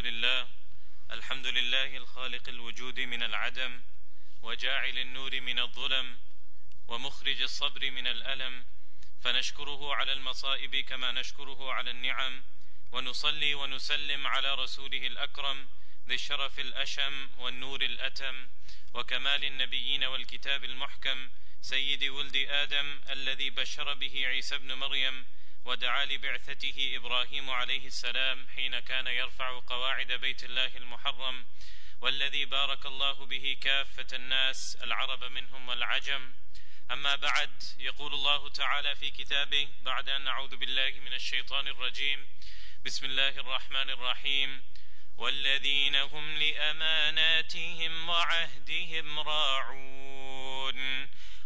لله الحمد لله الخالق الوجود من العدم وجاعل النور من الظلم ومخرج الصبر من الألم فنشكره على المصائب كما نشكره على النعم ونصلي ونسلم على رسوله الأكرم ذي الشرف الأشم والنور الأتم وكمال النبيين والكتاب المحكم سيد ولد آدم الذي بشر به عيسى ابن مريم ودعا لبعثته إبراهيم عليه السلام حين كان يرفع قواعد بيت الله المحرم والذي بارك الله به كافة الناس العرب منهم والعجم. أما بعد يقول الله تعالى في كتابه بعد أن نعوذ بالله من الشيطان الرجيم بسم الله الرحمن الرحيم. والذين هم لأماناتهم وعهدهم راعون.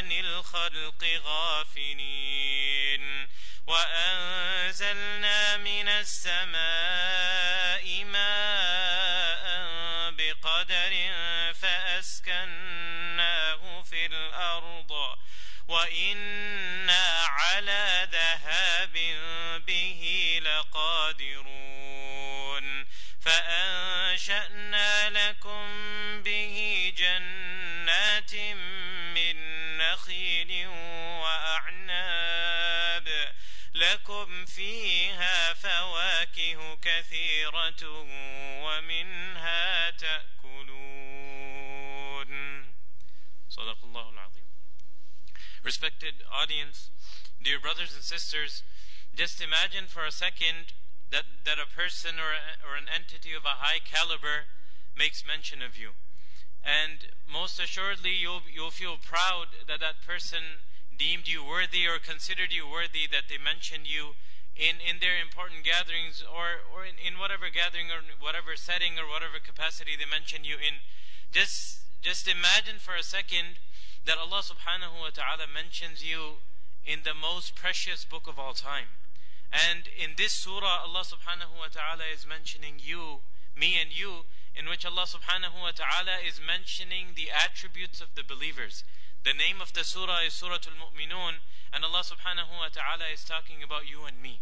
عن الخلق غافلين. وأنزلنا من السماء ماء Respected audience, dear brothers and sisters, just imagine for a second that, that a person or, a, or an entity of a high caliber makes mention of you. And most assuredly, you'll, you'll feel proud that that person deemed you worthy or considered you worthy that they mentioned you in, in their important gatherings or, or in, in whatever gathering or whatever setting or whatever capacity they mentioned you in. Just, just imagine for a second that Allah subhanahu wa ta'ala mentions you in the most precious book of all time. And in this surah, Allah subhanahu wa ta'ala is mentioning you, me and you, in which Allah subhanahu wa ta'ala is mentioning the attributes of the believers. The name of the surah is Surah Al-Mu'minun, and Allah subhanahu wa ta'ala is talking about you and me.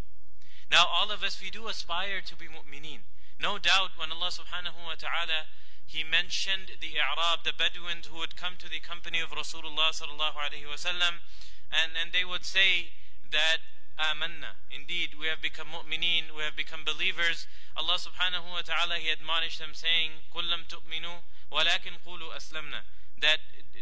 Now all of us, we do aspire to be mu'mineen. No doubt when Allah subhanahu wa ta'ala he mentioned the Arab, the Bedouins who would come to the company of Rasulullah sallallahu alaihi wasallam, and and they would say that amanna. Indeed, we have become mu'mineen, we have become believers. Allah subhanahu wa taala he admonished them saying, "Kullam tu'minu, walakin qulu aslamna." That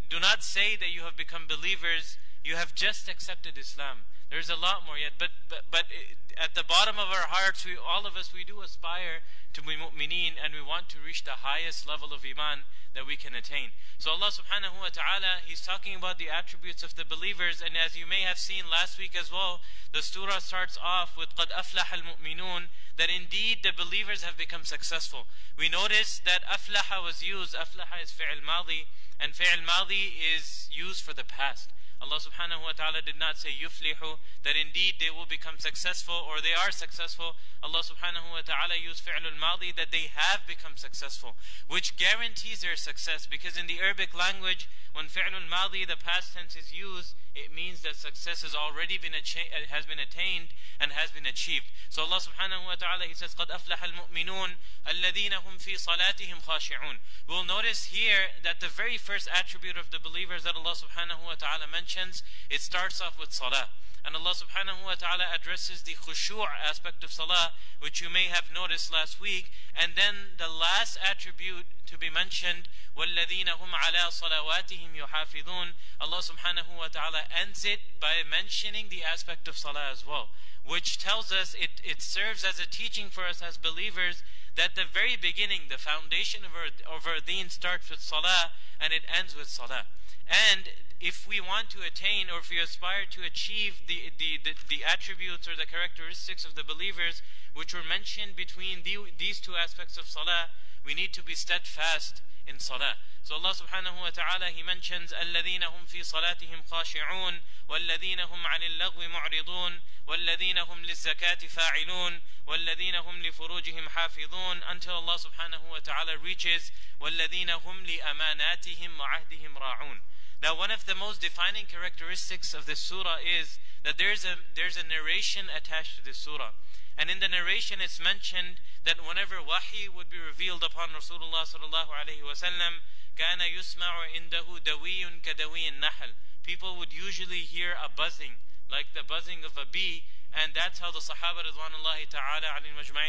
do not say that you have become believers you have just accepted Islam. There's a lot more yet, but but, but at the bottom of our hearts, we all of us we do aspire to be mu'mineen, and we want to reach the highest level of iman that we can attain. So Allah Subhanahu wa Taala, He's talking about the attributes of the believers, and as you may have seen last week as well, the surah starts off with "Qad aflah al-mu'minun," that indeed the believers have become successful. We notice that aflaha was used. Aflaha is fi'l madi, and fi'l madi is used for the past. Allah subhanahu wa ta'ala did not say yuflihu, that indeed they will become successful or they are successful. Allah subhanahu wa ta'ala used fi'lul madi that they have become successful, which guarantees their success because in the Arabic language, when fi'lul madi, the past tense is used, it means that success has already been, acha- has been attained and has been achieved. So Allah subhanahu wa ta'ala, He says, قَدْ أَفْلَحَ الْمُؤْمِنُونَ الَّذِينَ هُمْ فِي صَلَاتِهِمْ خَاشِعُونَ We'll notice here that the very first attribute of the believers that Allah subhanahu wa ta'ala mentions, it starts off with salah. And Allah subhanahu wa ta'ala addresses the khushu' aspect of salah, which you may have noticed last week. And then the last attribute to be mentioned, وَالَّذِينَ هُمْ عَلَىٰ صَلَوَاتِهِمْ يُحَافِظُونَ Allah subhanahu wa ta'ala ends it by mentioning the aspect of salah as well, which tells us it, it serves as a teaching for us as believers that the very beginning, the foundation of our, of our deen starts with salah and it ends with salah. And if we want to attain or if we aspire to achieve the, the, the, the, attributes or the characteristics of the believers which were mentioned between the, these two aspects of salah, we need to be steadfast in salah. So Allah subhanahu wa ta'ala, He mentions, الَّذِينَ هُمْ فِي صَلَاتِهِمْ خَاشِعُونَ وَالَّذِينَ هُمْ عَنِ اللَّغْوِ مُعْرِضُونَ وَالَّذِينَ هُمْ لِلزَّكَاةِ فَاعِلُونَ وَالَّذِينَ هُمْ لِفُرُوجِهِمْ حَافِظُونَ Until Allah subhanahu wa ta'ala reaches, وَالَّذِينَ هُمْ لِأَمَانَاتِهِمْ وَعَهْدِهِمْ رَاعُونَ Now one of the most defining characteristics of this surah is that there's a, there's a narration attached to this surah. And in the narration it's mentioned that whenever wahi would be revealed upon Rasulullah sallallahu alaihi wasallam, كان يسمع عنده دوي كدوي النحل. People would usually hear a buzzing, like the buzzing of a bee, and that's how the Sahaba ta'ala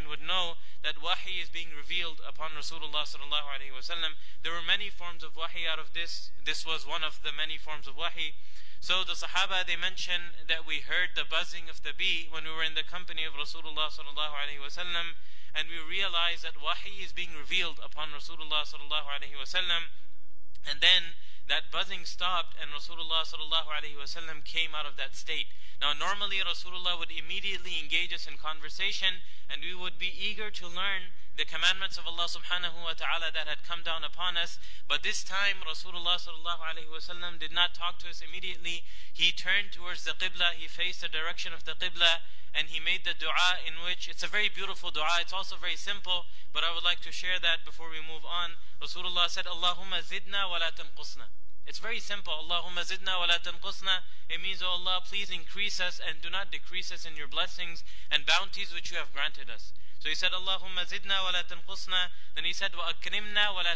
would know that wahi is being revealed upon Rasulullah sallallahu wasallam. There were many forms of wahi out of this. This was one of the many forms of wahi. So the Sahaba they mention that we heard the buzzing of the bee when we were in the company of Rasulullah sallallahu alaihi wasallam, and we realized that wahi is being revealed upon Rasulullah sallallahu alaihi wasallam, and then that buzzing stopped, and Rasulullah wasallam came out of that state. Now, normally Rasulullah would immediately engage us in conversation, and we would be eager to learn the commandments of Allah subhanahu wa ta'ala that had come down upon us. But this time, Rasulullah sallallahu alayhi wasallam did not talk to us immediately. He turned towards the Qibla, he faced the direction of the Qibla, and he made the dua in which it's a very beautiful dua. It's also very simple, but I would like to share that before we move on. Rasulullah said, Allahumma zidna wa la tanqusna. It's very simple. Allahumma zidna wa la tanqusna. It means, oh Allah, please increase us and do not decrease us in your blessings and bounties which you have granted us. So he said, Allahumma zidna wa la tanqusna. Then he said, wa akrimna wa la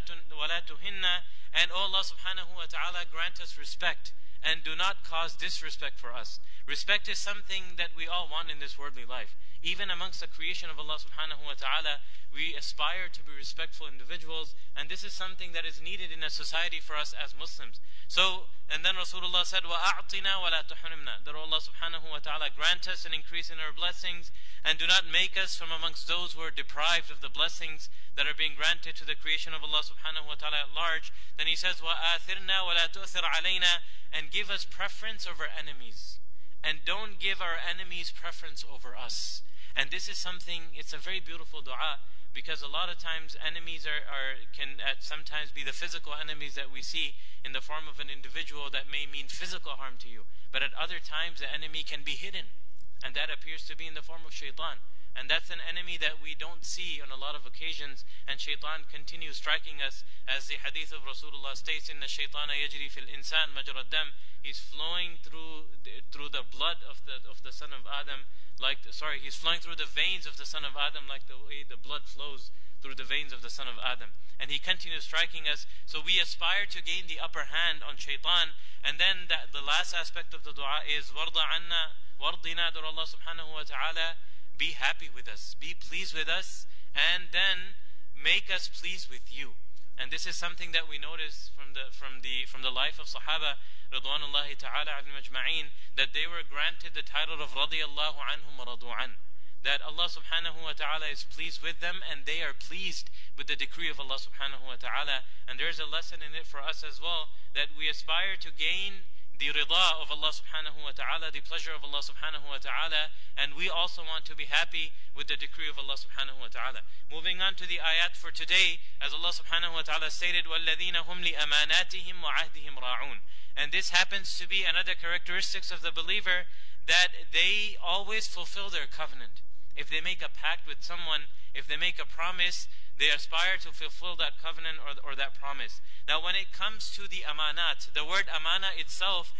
tuhinna. And oh Allah subhanahu wa ta'ala, grant us respect and do not cause disrespect for us. Respect is something that we all want in this worldly life. Even amongst the creation of Allah subhanahu wa ta'ala, we aspire to be respectful individuals, and this is something that is needed in a society for us as Muslims. So, and then Rasulullah said, وَأَعْطِنَا وَلَا تُحْرِمْنَا That Allah subhanahu wa ta'ala grant us an increase in our blessings, and do not make us from amongst those who are deprived of the blessings that are being granted to the creation of Allah subhanahu wa ta'ala at large. Then he says, وَآثِرْنَا وَلَا تُؤْثِرْ عَلَيْنَا And give us preference over enemies. And don't give our enemies preference over us. And this is something, it's a very beautiful dua because a lot of times enemies are, are can at sometimes be the physical enemies that we see in the form of an individual that may mean physical harm to you. But at other times the enemy can be hidden. And that appears to be in the form of shaitan. And that's an enemy that we don't see on a lot of occasions. And shaitan continues striking us as the hadith of Rasulullah states in the shaitan yajri fil insan majra dam. He's flowing through the, through the blood of the of the son of Adam like sorry, he's flowing through the veins of the son of Adam like the way the blood flows through the veins of the son of Adam. And he continues striking us. So we aspire to gain the upper hand on shaitan. And then the, the last aspect of the dua is warda anna wardina that Allah subhanahu wa ta'ala be happy with us, be pleased with us, and then make us pleased with you. And this is something that we notice from the from the from the life of Sahaba Ridwanullahi ta'ala majma'een, that they were granted the title of radiyallahu anhum radu'an. That Allah subhanahu wa ta'ala is pleased with them and they are pleased with the decree of Allah subhanahu wa ta'ala. And there's a lesson in it for us as well, that we aspire to gain the rida of Allah subhanahu wa ta'ala, the pleasure of Allah subhanahu wa ta'ala, and we also want to be happy with the decree of Allah subhanahu wa ta'ala. Moving on to the ayat for today, as Allah subhanahu wa ta'ala stated, وَالَّذِينَ هُمْ لِأَمَانَاتِهِمْ وَعَهْدِهِمْ رَاعُونَ And this happens to be another characteristics of the believer, that they always fulfill their covenant. If they make a pact with someone, if they make a promise, they aspire to fulfill that covenant or, or that promise. Now, when it comes to the amanat, the word amana itself,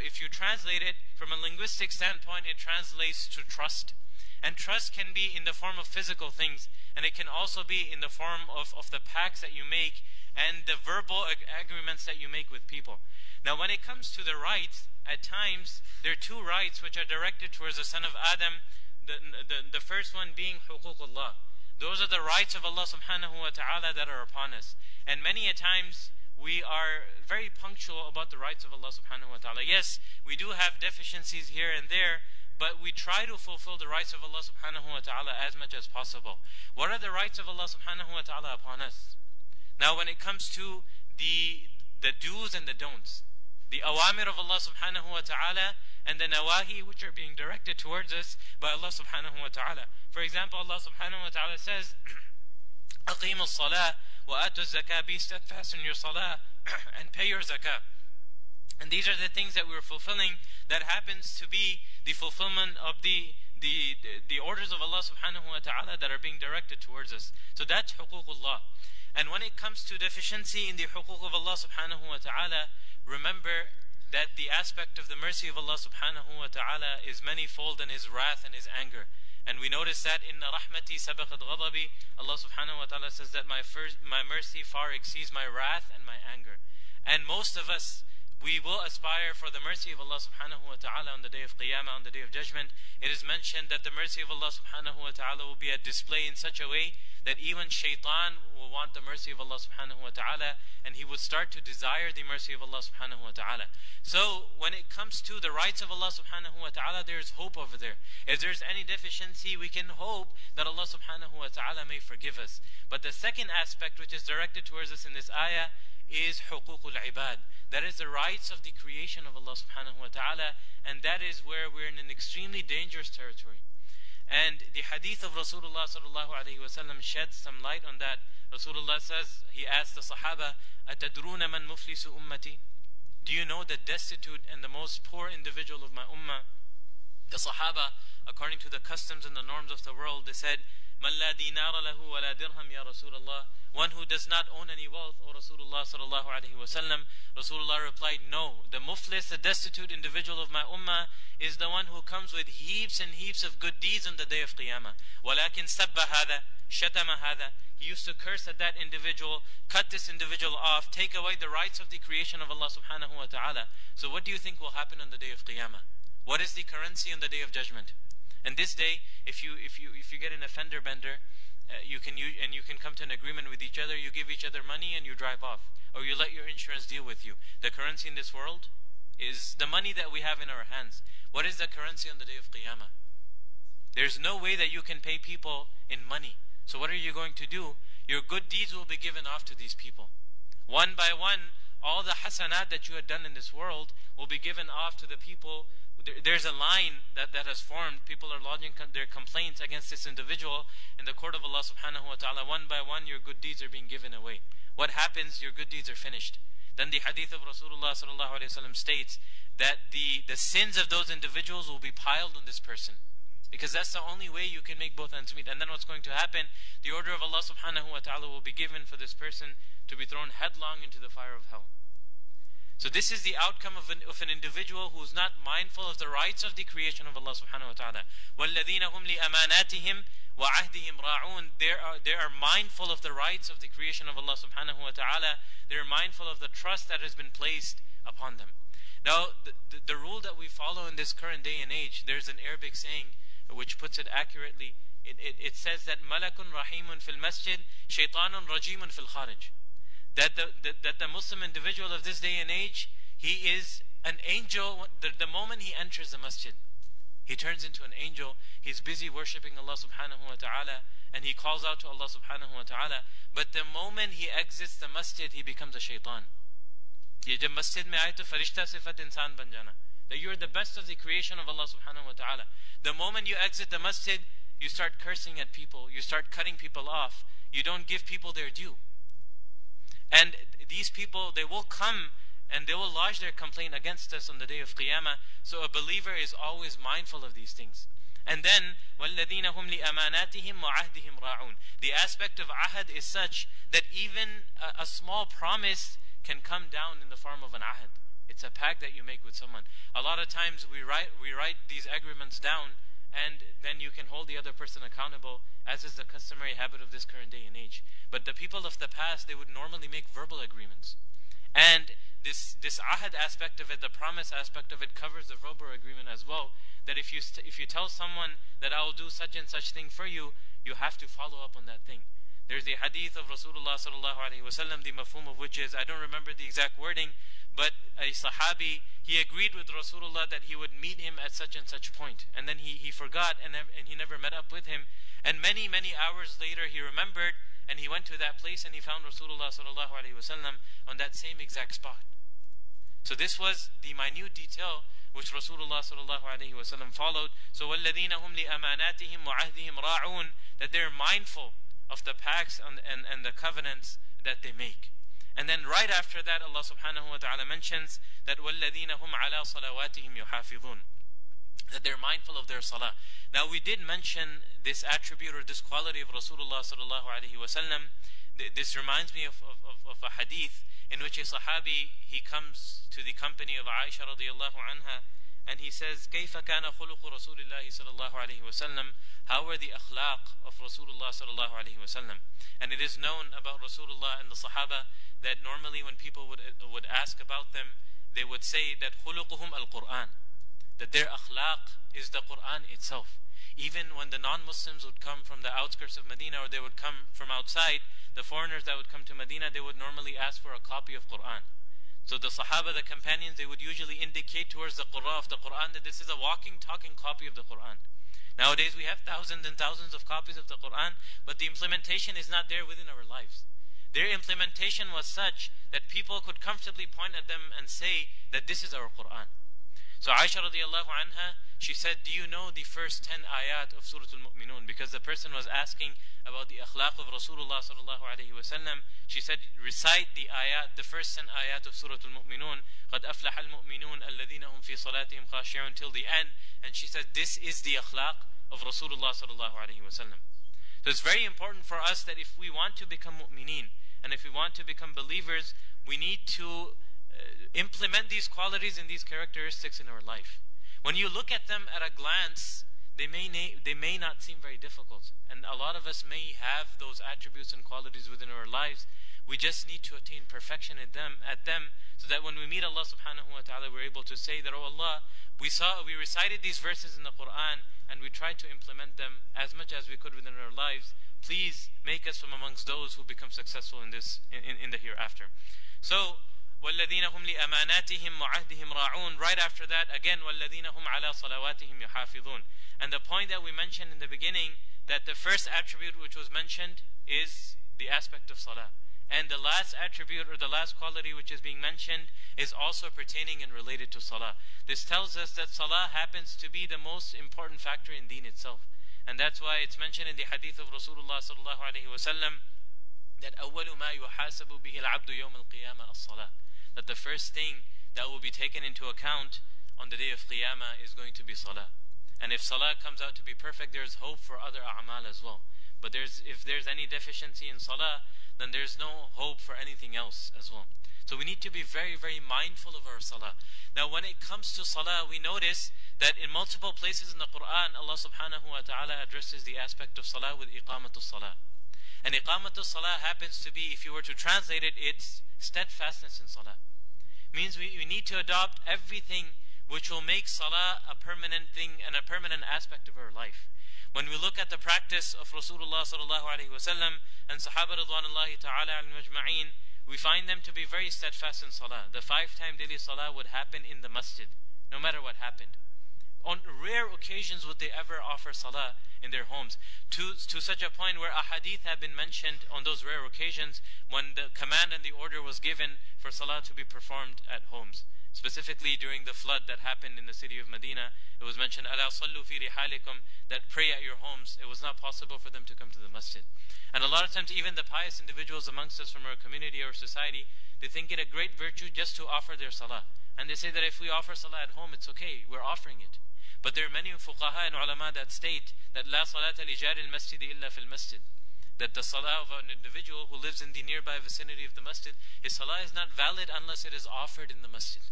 if you translate it from a linguistic standpoint, it translates to trust. And trust can be in the form of physical things, and it can also be in the form of, of the pacts that you make and the verbal ag- agreements that you make with people. Now, when it comes to the rights, at times there are two rights which are directed towards the son of Adam. The, the, the first one being huququllah. Those are the rights of Allah subhanahu wa ta'ala that are upon us. And many a times we are very punctual about the rights of Allah subhanahu wa ta'ala. Yes, we do have deficiencies here and there, but we try to fulfill the rights of Allah subhanahu wa ta'ala as much as possible. What are the rights of Allah subhanahu wa ta'ala upon us? Now when it comes to the the do's and the don'ts, the awamir of Allah subhanahu wa ta'ala and the nawahi which are being directed towards us by Allah subhanahu wa ta'ala. For example, Allah subhanahu wa ta'ala says, أقيموا الصلاة وآتوا الزكاة Be steadfast in your salah and pay your zakah. And these are the things that we're fulfilling that happens to be the fulfillment of the the, the, the orders of Allah subhanahu wa ta'ala that are being directed towards us. So that's huququllah. And when it comes to deficiency in the huquq of Allah subhanahu wa ta'ala, remember that the aspect of the mercy of Allah subhanahu wa ta'ala is manifold in His wrath and His anger. And we notice that in the rahmati sabaqat ghadabi, Allah subhanahu wa ta'ala says that my first, my mercy far exceeds my wrath and my anger. And most of us, we will aspire for the mercy of Allah subhanahu wa ta'ala on the day of Qiyamah, on the day of judgment. It is mentioned that the mercy of Allah subhanahu wa ta'ala will be a display in such a way that even shaitan will want the mercy of Allah subhanahu wa ta'ala and he would start to desire the mercy of Allah subhanahu wa ta'ala. So when it comes to the rights of Allah subhanahu wa ta'ala, there's hope over there. If there's any deficiency, we can hope that Allah subhanahu wa ta'ala may forgive us. But the second aspect which is directed towards us in this ayah is huququl ibad. That is the rights of the creation of Allah subhanahu wa ta'ala, and that is where we're in an extremely dangerous territory. And the hadith of Rasulullah sallallahu alayhi wa sheds some light on that. Rasulullah says, he asked the Sahaba, أَتَدْرُونَ مَنْ مُفْلِسُ أُمَّتِي Do you know the destitute and the most poor individual of my ummah? The Sahaba, according to the customs and the norms of the world, they said, مَنْ لَا دِينَارَ لَهُ وَلَا دِرْهَمْ يَا رَسُولَ اللَّهِ One who does not own any wealth, O Rasulullah sallallahu alayhi wa sallam. Rasulullah replied, No, the muflis, the destitute individual of my ummah, is the one who comes with heaps and heaps of good deeds on the day of Qiyamah. وَلَكِنْ سَبَّ هَذَا شَتَمَ هَذَا He used to curse at that individual, cut this individual off, take away the rights of the creation of Allah subhanahu wa ta'ala. So what do you think will happen on the day of Qiyamah? What is the currency on the day of judgment? And this day, if you if you if you get an offender bender, uh, you can you, and you can come to an agreement with each other. You give each other money and you drive off, or you let your insurance deal with you. The currency in this world is the money that we have in our hands. What is the currency on the day of Qiyamah? There's no way that you can pay people in money. So what are you going to do? Your good deeds will be given off to these people. One by one, all the hasanat that you had done in this world will be given off to the people there's a line that, that has formed. People are lodging their complaints against this individual in the court of Allah subhanahu wa ta'ala. One by one, your good deeds are being given away. What happens? Your good deeds are finished. Then the hadith of Rasulullah sallallahu alayhi wa states that the, the sins of those individuals will be piled on this person. Because that's the only way you can make both ends meet. And then what's going to happen? The order of Allah subhanahu wa ta'ala will be given for this person to be thrown headlong into the fire of hell. So this is the outcome of an, of an individual who is not mindful of the rights of the creation of Allah subhanahu wa ta'ala. وَالَّذِينَ هُمْ لِأَمَانَاتِهِمْ وَعَهْدِهِم رَاعُونَ they are, they are mindful of the rights of the creation of Allah subhanahu wa ta'ala. They are mindful of the trust that has been placed upon them. Now, the, the, the rule that we follow in this current day and age, there's an Arabic saying which puts it accurately. It, it, it says that Malakun Rahimun fil Masjid, Shaitanun Rajimun fil Kharij. That the, the, that the Muslim individual of this day and age, he is an angel. The, the moment he enters the masjid, he turns into an angel. He's busy worshipping Allah subhanahu wa ta'ala and he calls out to Allah subhanahu wa ta'ala. But the moment he exits the masjid, he becomes a shaitan. जब मस्जिद में आए तो फरिश्ता सिफत इंसान बन जाना that you're the best of the creation of Allah subhanahu wa ta'ala. The moment you exit the masjid, you start cursing at people, you start cutting people off, you don't give people their due. And these people, they will come and they will lodge their complaint against us on the day of Qiyamah. So a believer is always mindful of these things. And then, The aspect of ahad is such that even a, a small promise can come down in the form of an ahad. It's a pact that you make with someone. A lot of times we write we write these agreements down and then you can hold the other person accountable as is the customary habit of this current day and age. But the people of the past they would normally make verbal agreements. And this this ahad aspect of it, the promise aspect of it covers the verbal agreement as well that if you st- if you tell someone that I will do such and such thing for you, you have to follow up on that thing. There's the hadith of Rasulullah sallallahu alaihi wasallam, the mafhum of which is I don't remember the exact wording, but a sahabi he agreed with Rasulullah that he would meet him at such and such point, and then he, he forgot and and he never met up with him, and many many hours later he remembered and he went to that place and he found Rasulullah sallallahu alaihi wasallam on that same exact spot. So this was the minute detail which Rasulullah sallallahu alaihi wasallam followed. So وَالَّذِينَ هُمْ لِأَمَانَاتِهِمْ وَعَهْدِهِمْ رَاعُونَ That they're mindful of the pacts and, and, and the covenants that they make. And then right after that, Allah subhanahu wa ta'ala mentions that وَالَّذِينَ هُمْ عَلَى صَلَوَاتِهِمْ يُحَافِظُونَ That they're mindful of their salah. Now we did mention this attribute or this quality of Rasulullah sallallahu alayhi wa sallam. This reminds me of, of, of a hadith in which a sahabi, he comes to the company of Aisha radiallahu anha and he says, كيف كان خلق رسول الله صلى الله عليه وسلم How were the akhlaq of Rasulullah صلى الله عليه وسلم And it is known about Rasulullah and the Sahaba that normally when people would, would ask about them, they would say that خلقهم القرآن That their akhlaq is the Quran itself. Even when the non-Muslims would come from the outskirts of Medina or they would come from outside, the foreigners that would come to Medina, they would normally ask for a copy of Quran. So the Sahaba, the companions, they would usually indicate towards the Qur'an of the Quran that this is a walking, talking copy of the Quran. Nowadays we have thousands and thousands of copies of the Quran, but the implementation is not there within our lives. Their implementation was such that people could comfortably point at them and say that this is our Quran. So Aisha radiallahu anha, she said, Do you know the first 10 ayat of Surah Al Mu'minun? Because the person was asking about the akhlaq of Rasulullah sallallahu alayhi wasallam. She said, Recite the ayat, the first 10 ayat of Surah Al Mu'minun. قَدْ أَفْلَحَ الْمُؤْمِنُونَ الَّذِينَ هُمْ فِي صَلَاتِهِمْ خَاشِعُونَ Till the end. And she said, This is the akhlaq of Rasulullah sallallahu alayhi wasallam. So it's very important for us that if we want to become mu'mineen, and if we want to become believers, we need to uh, uh, implement these qualities and these characteristics in our life. When you look at them at a glance, they may, na- they may not seem very difficult. And a lot of us may have those attributes and qualities within our lives. We just need to attain perfection at them, at them so that when we meet Allah subhanahu wa ta'ala, we're able to say that, Oh Allah, we saw, we recited these verses in the Quran and we tried to implement them as much as we could within our lives. Please make us from amongst those who become successful in this, in, in, in the hereafter. So, والذين هم لأماناتهم وعهدهم راعون Right after that, again, والذين هم على صلواتهم يحافظون And the point that we mentioned in the beginning, that the first attribute which was mentioned is the aspect of salah. And the last attribute or the last quality which is being mentioned is also pertaining and related to salah. This tells us that salah happens to be the most important factor in deen itself. And that's why it's mentioned in the hadith of Rasulullah sallallahu alaihi wasallam that أول ما يحاسب به العبد يوم القيامة الصلاة that the first thing that will be taken into account on the day of Qiyamah is going to be Salah. And if Salah comes out to be perfect, there's hope for other a'mal as well. But there's, if there's any deficiency in Salah, then there's no hope for anything else as well. So we need to be very, very mindful of our Salah. Now when it comes to Salah, we notice that in multiple places in the Quran, Allah subhanahu wa ta'ala addresses the aspect of Salah with iqamatul Salah. And iqamatul Salah happens to be, if you were to translate it, it's steadfastness in salah. Means we, we need to adopt everything which will make salah a permanent thing and a permanent aspect of our life. When we look at the practice of Rasulullah sallallahu alaihi wasallam and Sahaba radwanullahi ta'ala al-majma'in, we find them to be very steadfast in salah. The five-time daily salah would happen in the masjid, no matter what happened on rare occasions would they ever offer salah in their homes. To, to such a point where a hadith had been mentioned on those rare occasions when the command and the order was given for salah to be performed at homes. Specifically during the flood that happened in the city of Medina it was mentioned ala that pray at your homes. It was not possible for them to come to the masjid. And a lot of times even the pious individuals amongst us from our community or society they think it a great virtue just to offer their salah. And they say that if we offer salah at home it's okay. We're offering it. But there are many fuqaha and ulama that state that la salata li jari al-masjid illa fil masjid. That the salah of an individual who lives in the nearby vicinity of the masjid, his salah is not valid unless it is offered in the masjid.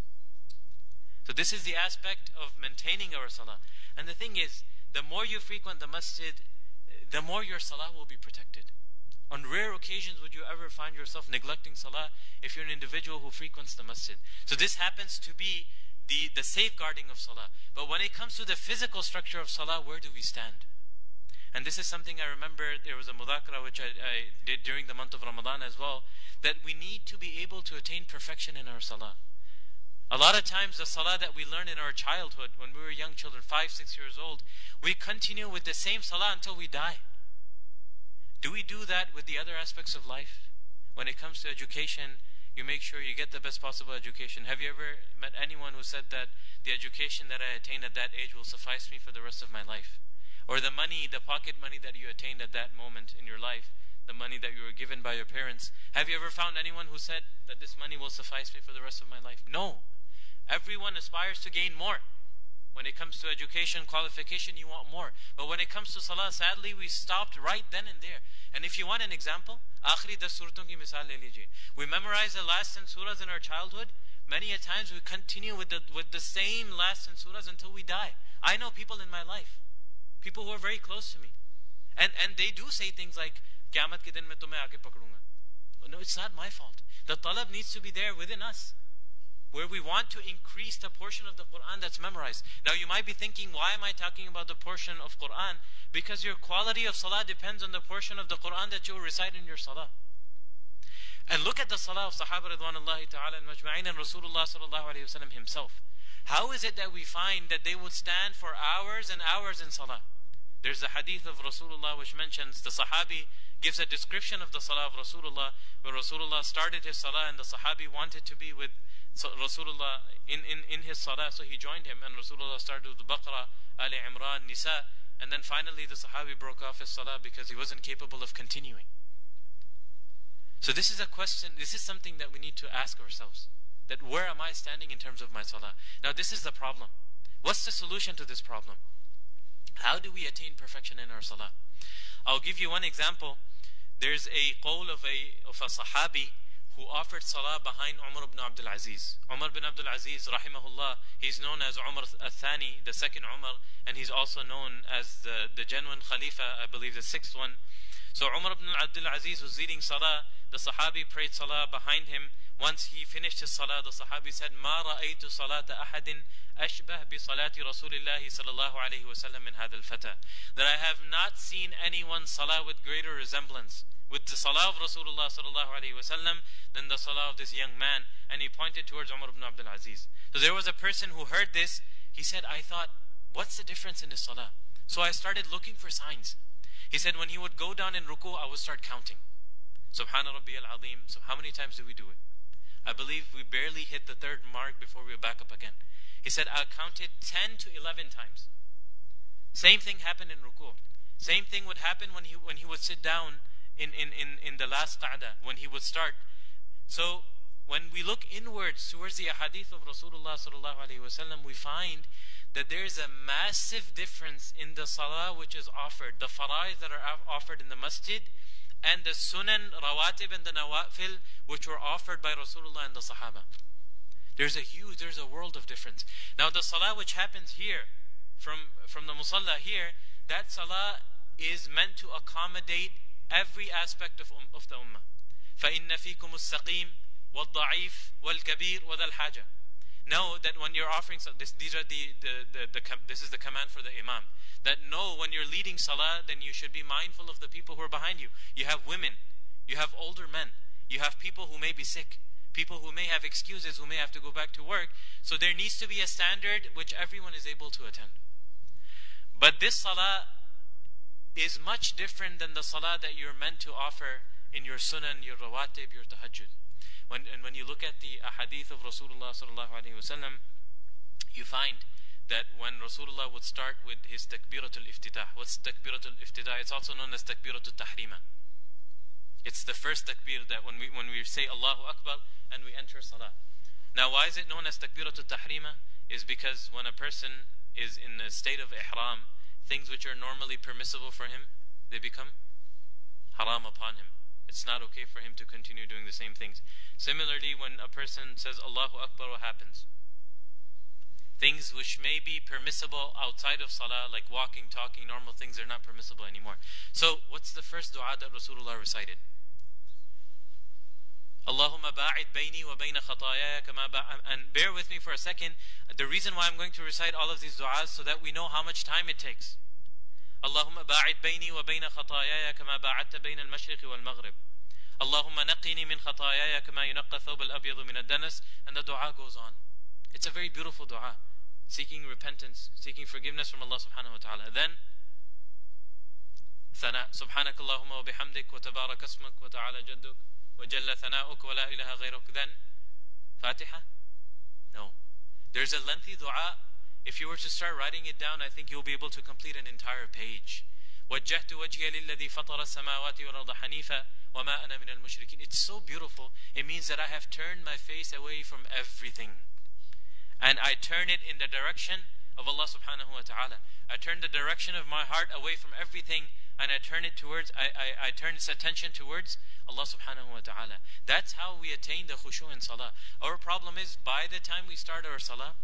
So this is the aspect of maintaining our salah. And the thing is, the more you frequent the masjid, the more your salah will be protected. On rare occasions would you ever find yourself neglecting salah if you're an individual who frequents the masjid. So this happens to be the, the safeguarding of salah. But when it comes to the physical structure of salah, where do we stand? And this is something I remember there was a mudakara which I, I did during the month of Ramadan as well, that we need to be able to attain perfection in our salah. A lot of times the salah that we learn in our childhood, when we were young children, five, six years old, we continue with the same salah until we die. Do we do that with the other aspects of life? When it comes to education, you make sure you get the best possible education. Have you ever met anyone who said that the education that I attained at that age will suffice me for the rest of my life? Or the money, the pocket money that you attained at that moment in your life, the money that you were given by your parents. Have you ever found anyone who said that this money will suffice me for the rest of my life? No. Everyone aspires to gain more. When it comes to education, qualification, you want more. But when it comes to salah, sadly, we stopped right then and there. And if you want an example, آخری دس سورتوں کی مثال لے لیجئے. We memorize the last 10 surahs in our childhood. Many a times we continue with the, with the same last 10 surahs until we die. I know people in my life, people who are very close to me. And, and they do say things like, قیامت کے دن میں تمہیں آکے پکڑوں گا. No, it's not my fault. The talab needs to be there within us where we want to increase the portion of the Quran that's memorized. Now you might be thinking, why am I talking about the portion of Quran? Because your quality of salah depends on the portion of the Quran that you recite in your salah. And look at the salah of Sahaba Ridwanullahi ta'ala and Majma'in and Rasulullah sallallahu alayhi wasallam himself. How is it that we find that they would stand for hours and hours in salah? There's a hadith of Rasulullah which mentions the Sahabi gives a description of the salah of Rasulullah where Rasulullah started his salah and the Sahabi wanted to be with Rasulullah in, in, in his salah, so he joined him, and Rasulullah started with Baqarah, Ali Imran, Nisa, and then finally the Sahabi broke off his salah because he wasn't capable of continuing. So this is a question, this is something that we need to ask ourselves. That where am I standing in terms of my salah? Now this is the problem. What's the solution to this problem? How do we attain perfection in our salah? I'll give you one example. There's a qawl of a, of a sahabi who offered salah behind Umar ibn Abdul Aziz. Umar ibn Abdul Aziz, rahimahullah, he's known as Umar al-Thani, the second Umar, and he's also known as the, the genuine Khalifa, I believe the sixth one. So Umar ibn Abdul Aziz was leading salah. The Sahabi prayed salah behind him. Once he finished his salah, the Sahabi said, ما رأيت صلاة أحد أشبه بصلاة رسول الله صلى الله عليه وسلم من هذا الفتى. That I have not seen anyone's salah with greater resemblance with the salah of Rasulullah sallallahu alaihi wasallam than the salah of this young man, and he pointed towards Umar ibn Abdul Aziz. So there was a person who heard this. He said, "I thought, what's the difference in his salah?" So I started looking for signs. He said, when he would go down in ruku, I would start counting. Subhana Rabbi al Azim. So how many times do we do it? I believe we barely hit the third mark before we back up again. He said, I counted 10 to 11 times. Same thing happened in ruku. Same thing would happen when he, when he would sit down in, in, in, in the last qa'dah when he would start. So when we look inwards towards the hadith of Rasulullah sallallahu alaihi wasallam, we find that there is a massive difference in the salah which is offered, the fara'id that are offered in the masjid, and the sunan, rawatib, and the nawafil which were offered by Rasulullah and the Sahaba. There's a huge, there's a world of difference. Now the salah which happens here, from, from the musalla here, that salah is meant to accommodate every aspect of, um, of the ummah. فَإِنَّ فِيكُمُ السَّقِيمِ وَالضَّعِيفِ وَالْكَبِيرِ وَذَا الْحَاجَةِ Know that when you're offering, so this, these are the, the, the, the, this is the command for the imam. That know when you're leading salah, then you should be mindful of the people who are behind you. You have women, you have older men, you have people who may be sick. people who may have excuses, who may have to go back to work. So there needs to be a standard which everyone is able to attend. But this salah is much different than the salah that you're meant to offer in your sunan, your rawatib, your tahajjud. When, and when you look at the hadith of Rasulullah sallallahu alaihi wasallam, you find that when Rasulullah would start with his takbiratul iftitah, what's takbiratul iftitah? It's also known as takbiratul tahrima. It's the first takbir that when we when we say Allahu Akbar and we enter salah. Now why is it known as takbiratul tahrima? Is because when a person is in a state of ihram, things which are normally permissible for him, they become haram upon him. It's not okay for him to continue doing the same things. Similarly, when a person says Allahu Akbar, what happens? Things which may be permissible outside of salah, like walking, talking, normal things, are not permissible anymore. So, what's the first dua that Rasulullah recited? Allahumma ba'id bayni wa bayna khatayaya kama And bear with me for a second. The reason why I'm going to recite all of these du'as so that we know how much time it takes. Ba'id bayni wa bayna khatayaya kama ba'adta bayna al-mashriq wal-maghrib. Allahumma naqini min khatayaya kama yunaqqa thawb al-abyad min ad-danas. And the dua goes on. It's a very beautiful dua seeking repentance, seeking forgiveness from Allah subhanahu wa ta'ala. Then, ثناء سبحانك اللهم وبحمدك وتبارك اسمك وتعالى جدك وجل ثناؤك ولا إله غيرك then Fatiha no there's a lengthy dua if you were to start writing it down I think you'll be able to complete an entire page وجهت وجهي للذي فطر السماوات والأرض حنيفا وما أنا من المشركين it's so beautiful it means that I have turned my face away from everything and I turn it in the direction of Allah subhanahu wa ta'ala. I turn the direction of my heart away from everything and I turn it towards, I, I, I turn its attention towards Allah subhanahu wa ta'ala. That's how we attain the khushu in salah. Our problem is by the time we start our salah,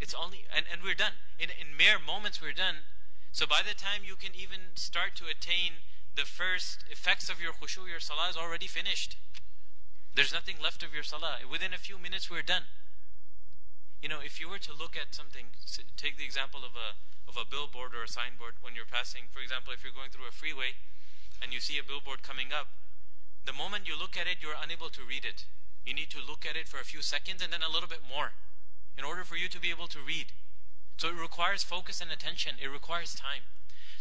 it's only, and, and we're done. In, in mere moments we're done. So by the time you can even start to attain the first effects of your khushu, your salah is already finished. There's nothing left of your salah. Within a few minutes we're done. You know, if you were to look at something, take the example of a of a billboard or a signboard when you're passing. For example, if you're going through a freeway and you see a billboard coming up, the moment you look at it, you're unable to read it. You need to look at it for a few seconds and then a little bit more in order for you to be able to read. So it requires focus and attention. It requires time.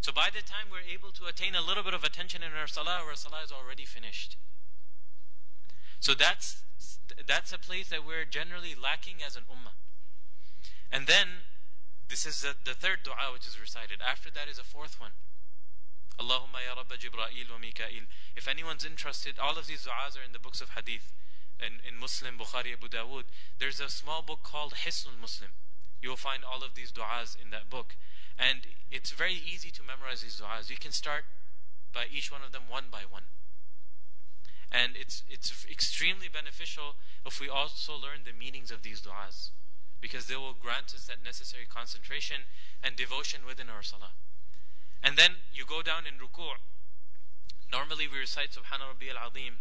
So by the time we're able to attain a little bit of attention in our salah, our salah is already finished. So that's that's a place that we're generally lacking as an ummah. And then, this is the, the third dua which is recited. After that is a fourth one. Allahumma ya Rabba Jibra'il wa Mikail. If anyone's interested, all of these du'as are in the books of hadith. In, in Muslim, Bukhari, Abu Dawood. There's a small book called Hisnul Muslim. You'll find all of these du'as in that book. And it's very easy to memorize these du'as. You can start by each one of them one by one. And it's, it's extremely beneficial if we also learn the meanings of these du'as because they will grant us that necessary concentration and devotion within our salah. And then you go down in ruku'. Normally we recite Subhana Rabbi al-Azim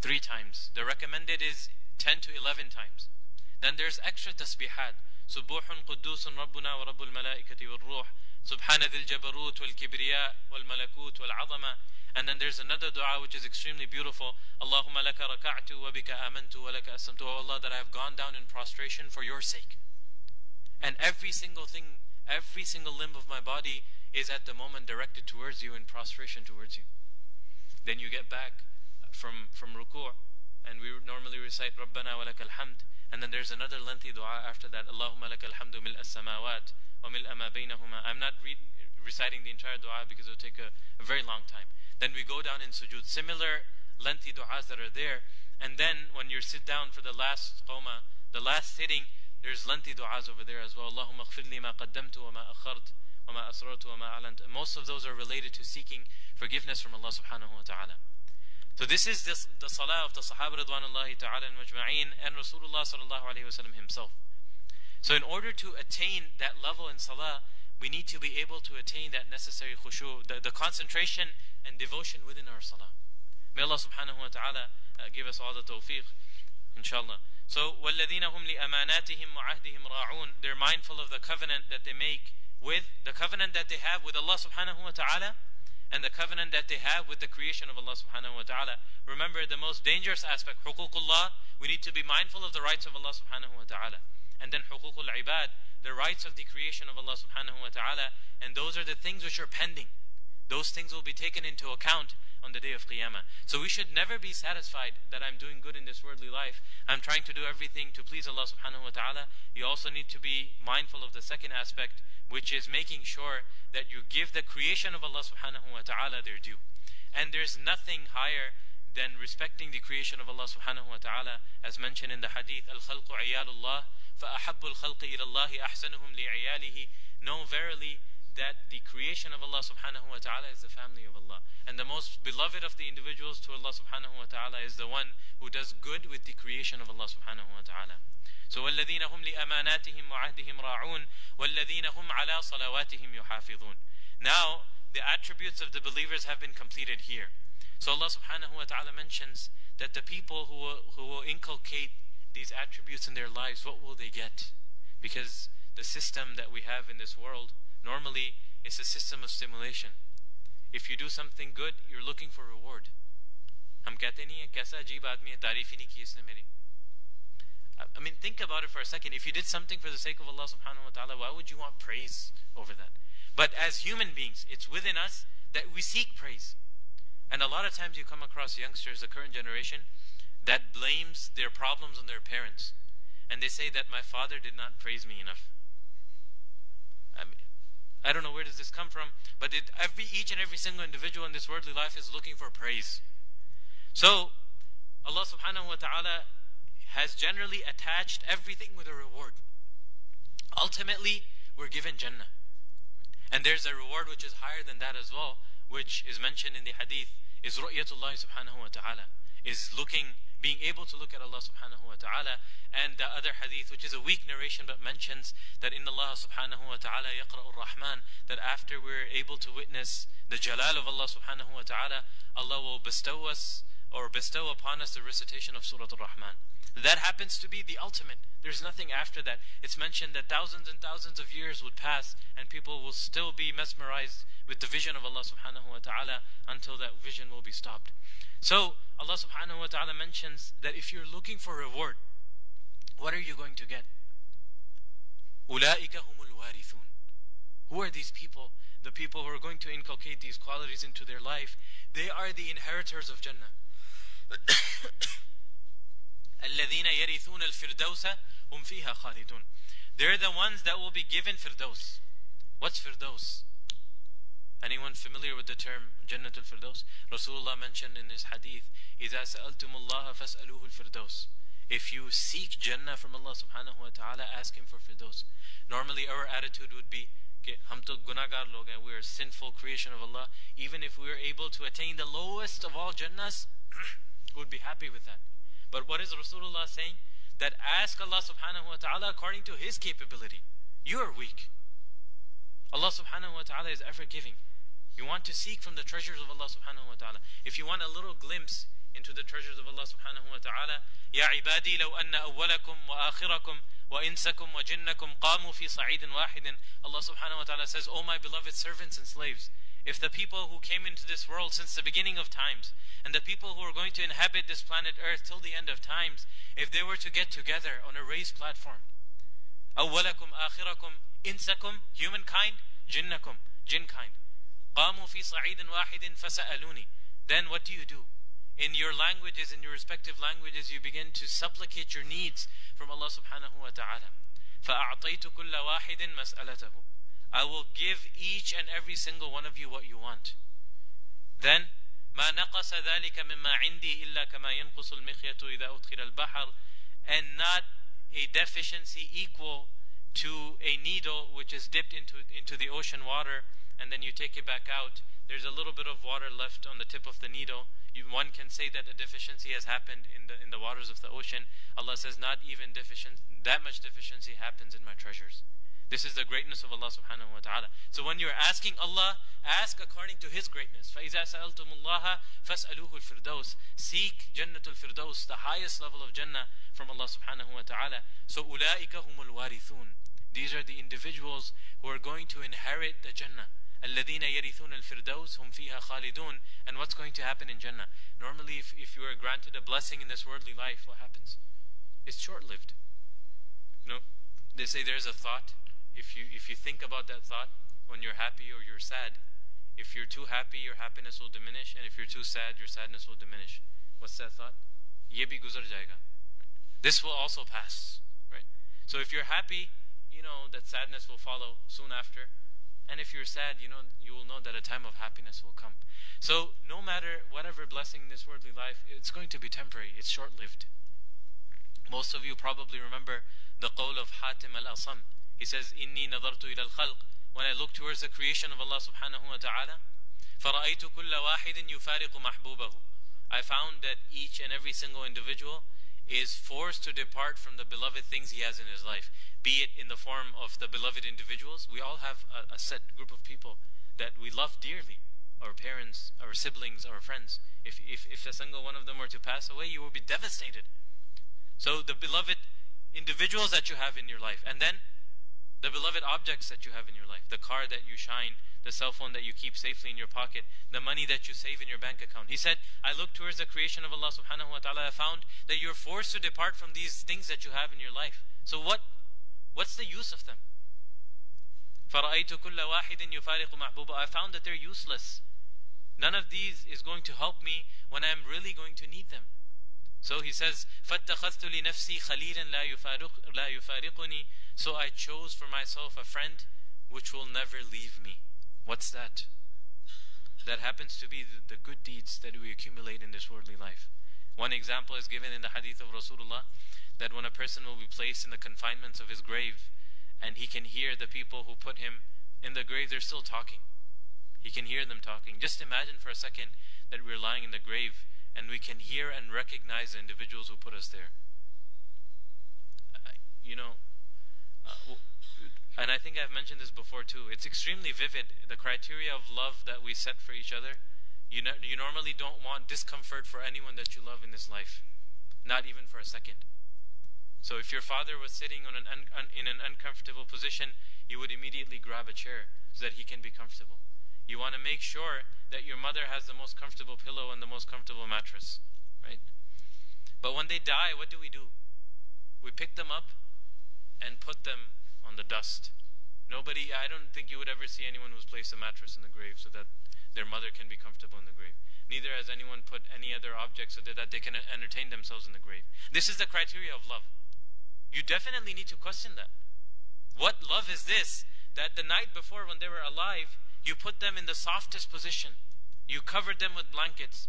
three times. The recommended is 10 to 11 times. Then there's extra tasbihat. سبوح قدوس ربنا ورب الملائكة والروح سبحان ذي الجبروت والكبرياء والملكوت والعظمة and then there's another dua which is extremely beautiful. Allahumma laka raka'tu wa bika amantu wa laka asamtu. Oh Allah, that I have gone down in prostration for your sake. And every single thing, every single limb of my body is at the moment directed towards you in prostration towards you. Then you get back from, from ruku' and we normally recite Rabbana wa lakal hamd. And then there's another lengthy dua after that. Allahumma lakal hamdu mil as-samawat wa mil ma baynahuma. I'm not reciting the entire dua because it will take a, a very long time. Then we go down in sujood. Similar lengthy du'as that are there. And then when you sit down for the last qawma, the last sitting, there's lengthy du'as over there as well. Allahumma khfirli ma qaddamtu wa ma akhart wa ma asrartu wa ma. Most of those are related to seeking forgiveness from Allah subhanahu wa ta'ala. So this is this, the salah of the Sahaba Ridwanullahi Ta'ala and Majma'een and Rasulullah Sallallahu Alaihi Wasallam himself. So in order to attain that level in salah, we need to be able to attain that necessary khushu, the, the concentration and devotion within our salah. May Allah subhanahu wa ta'ala uh, give us all the tawfiq, inshallah. So, وَالَّذِينَ هُمْ لِأَمَانَاتِهِمْ وَعَهْدِهِمْ رَاعُونَ They're mindful of the covenant that they make with, the covenant that they have with Allah subhanahu wa ta'ala and the covenant that they have with the creation of Allah subhanahu wa ta'ala. Remember the most dangerous aspect, huququllah, we need to be mindful of the rights of Allah subhanahu wa ta'ala. And then huququl ibad, the rights of the creation of Allah subhanahu wa ta'ala, and those are the things which are pending. Those things will be taken into account on the day of Qiyamah. So we should never be satisfied that I'm doing good in this worldly life. I'm trying to do everything to please Allah subhanahu wa ta'ala. You also need to be mindful of the second aspect, which is making sure that you give the creation of Allah subhanahu wa ta'ala their due. And there's nothing higher than respecting the creation of Allah subhanahu wa ta'ala, as mentioned in the hadith, Al-Khalqu Iyalullah, فَأَحَبُّ الْخَلْقِ إِلَى اللَّهِ أَحْسَنُهُمْ لِعِيَالِهِ Know verily that the creation of Allah subhanahu wa ta'ala is the family of Allah. And the most beloved of the individuals to Allah subhanahu wa ta'ala is the one who does good with the creation of Allah subhanahu wa ta'ala. So وَالَّذِينَ هُمْ لِأَمَانَاتِهِمْ وَعَهْدِهِمْ رَاعُونَ وَالَّذِينَ هُمْ عَلَى صَلَوَاتِهِمْ يُحَافِظُونَ Now, the attributes of the believers have been completed here. So Allah subhanahu wa ta'ala mentions that the people who will, who will inculcate these attributes in their lives, what will they get? Because the system that we have in this world normally is a system of stimulation. If you do something good, you're looking for reward. हम कहते नहीं है कैसा अजीब आदमी है तारीफ ही नहीं की इसने मेरी I mean, think about it for a second. If you did something for the sake of Allah subhanahu wa ta'ala, why would you want praise over that? But as human beings, it's within us that we seek praise. And a lot of times you come across youngsters, the current generation, that blames their problems on their parents. And they say that my father did not praise me enough. I, mean, I don't know where does this come from, but it, every each and every single individual in this worldly life is looking for praise. So Allah subhanahu wa ta'ala has generally attached everything with a reward. Ultimately, we're given Jannah. And there's a reward which is higher than that as well, which is mentioned in the hadith, is ru'yatullah subhanahu wa ta'ala, is looking, being able to look at Allah subhanahu wa ta'ala. And the other hadith, which is a weak narration but mentions that in Allah subhanahu wa ta'ala yaqra'ur rahman, that after we're able to witness the jalal of Allah subhanahu wa ta'ala, Allah will bestow us or bestow upon us the recitation of Surah Al-Rahman. That happens to be the ultimate. There's nothing after that. It's mentioned that thousands and thousands of years would pass and people will still be mesmerized with the vision of Allah subhanahu wa ta'ala until that vision will be stopped. So Allah subhanahu wa ta'ala mentions that if you're looking for reward, what are you going to get? أُولَٰئِكَ هُمُ الْوَارِثُونَ Who are these people? The people who are going to inculcate these qualities into their life. They are the inheritors of Jannah. الَّذِينَ يَرِثُونَ الْفِرْدَوْسَ هُمْ فِيهَا خَالِدُونَ They're the ones that will be given firdaus. What's firdaus? Anyone familiar with the term Jannatul Firdaus? Rasulullah mentioned in his hadith, إِذَا سَأَلْتُمُ اللَّهَ فَاسْأَلُوهُ الْفِرْدَوْسَ if you seek Jannah from Allah subhanahu wa ta'ala, ask Him for firdaus. Normally, our attitude would be, we are sinful creation of Allah. Even if we are able to attain the lowest of all Jannahs, would be happy with that. But what is Rasulullah saying? That ask Allah subhanahu wa ta'ala according to His capability. You are weak. Allah subhanahu wa ta'ala is ever giving. You want to seek from the treasures of Allah subhanahu wa ta'ala. If you want a little glimpse into the treasures of Allah subhanahu wa ta'ala, يا عبادي لو أن أولكم وآخركم وإنسكم وجنكم قاموا في صعيد واحد Allah subhanahu wa ta'ala says, O my beloved servants and slaves, if the people who came into this world since the beginning of times, and the people who are going to inhabit this planet Earth till the end of times, if they were to get together on a raised platform, أولكم آخركم إنسكم humankind جنكم jinkind قاموا في صعيد واحد فسألوني then what do you do in your languages in your respective languages you begin to supplicate your needs from Allah subhanahu wa ta'ala فأعطيت كل واحد مسألته I will give each and every single one of you what you want then ما نقص ذلك مما عندي إلا كما ينقص المخيط إذا أدخل البحر and not a deficiency equal to a needle which is dipped into, into the ocean water and then you take it back out. There's a little bit of water left on the tip of the needle. You, one can say that a deficiency has happened in the, in the waters of the ocean. Allah says, not even deficient, that much deficiency happens in my treasures. This is the greatness of Allah subhanahu wa ta'ala. So when you're asking Allah, ask according to His greatness. فَإِذَا سَأَلْتُمُ اللَّهَ فَاسْأَلُوهُ الْفِرْدَوْسِ Seek Jannatul Firdaus, the highest level of Jannah from Allah subhanahu wa ta'ala. So أُولَٰئِكَ هُمُ الْوَارِثُونَ These are the individuals who are going to inherit the Jannah. الَّذِينَ يَرِثُونَ الْفِرْدَوْسِ هُمْ فِيهَا خَالِدُونَ And what's going to happen in Jannah? Normally, if, if you are granted a blessing in this worldly life, what happens? It's short-lived. You know, they say there's a thought. if you, if you think about that thought when you're happy or you're sad, if you're too happy, your happiness will diminish, and if you're too sad, your sadness will diminish. What's that thought? Guzar jayega. This will also pass, right? So if you're happy, you know that sadness will follow soon after. And if you're sad, you know you will know that a time of happiness will come. So no matter whatever blessing in this worldly life, it's going to be temporary. It's short-lived. Most of you probably remember the qawl of Hatim al-Asam. He says, "Inni nadartu ila al-khalq." When I look towards the creation of Allah subhanahu wa ta'ala, فَرَأَيْتُ كُلَّ وَاحِدٍ يُفَارِقُ مَحْبُوبَهُ I found that each and every single individual is forced to depart from the beloved things he has in his life, be it in the form of the beloved individuals. We all have a, a set group of people that we love dearly our parents, our siblings, our friends. If, if, if a single one of them were to pass away, you will be devastated. So, the beloved individuals that you have in your life, and then the beloved objects that you have in your life, the car that you shine, the cell phone that you keep safely in your pocket, the money that you save in your bank account. He said, I look towards the creation of Allah subhanahu wa ta'ala, I found that you're forced to depart from these things that you have in your life. So what what's the use of them? I found that they're useless. None of these is going to help me when I'm really going to need them. So he says, فَاتَّخَذْتُ لِنَفْسِي خَلِيلًا لَا, يفارق, لَا يُفَارِقُنِي So I chose for myself a friend which will never leave me. What's that? That happens to be the, the good deeds that we accumulate in this worldly life. One example is given in the hadith of Rasulullah that when a person will be placed in the confinements of his grave and he can hear the people who put him in the grave, they're still talking. He can hear them talking. Just imagine for a second that we're lying in the grave and we can hear and recognize the individuals who put us there. Uh, you know, uh, and I think I've mentioned this before too. It's extremely vivid. The criteria of love that we set for each other. You, no, you normally don't want discomfort for anyone that you love in this life, not even for a second. So if your father was sitting on an un, un, in an uncomfortable position, you would immediately grab a chair so that he can be comfortable. You want to make sure that your mother has the most comfortable pillow and the most comfortable mattress, right? But when they die, what do we do? We pick them up and put them on the dust. Nobody, I don't think you would ever see anyone who's placed a mattress in the grave so that their mother can be comfortable in the grave. Neither has anyone put any other object so that, that they can entertain themselves in the grave. This is the criteria of love. You definitely need to question that. What love is this? That the night before, when they were alive, you put them in the softest position. You covered them with blankets.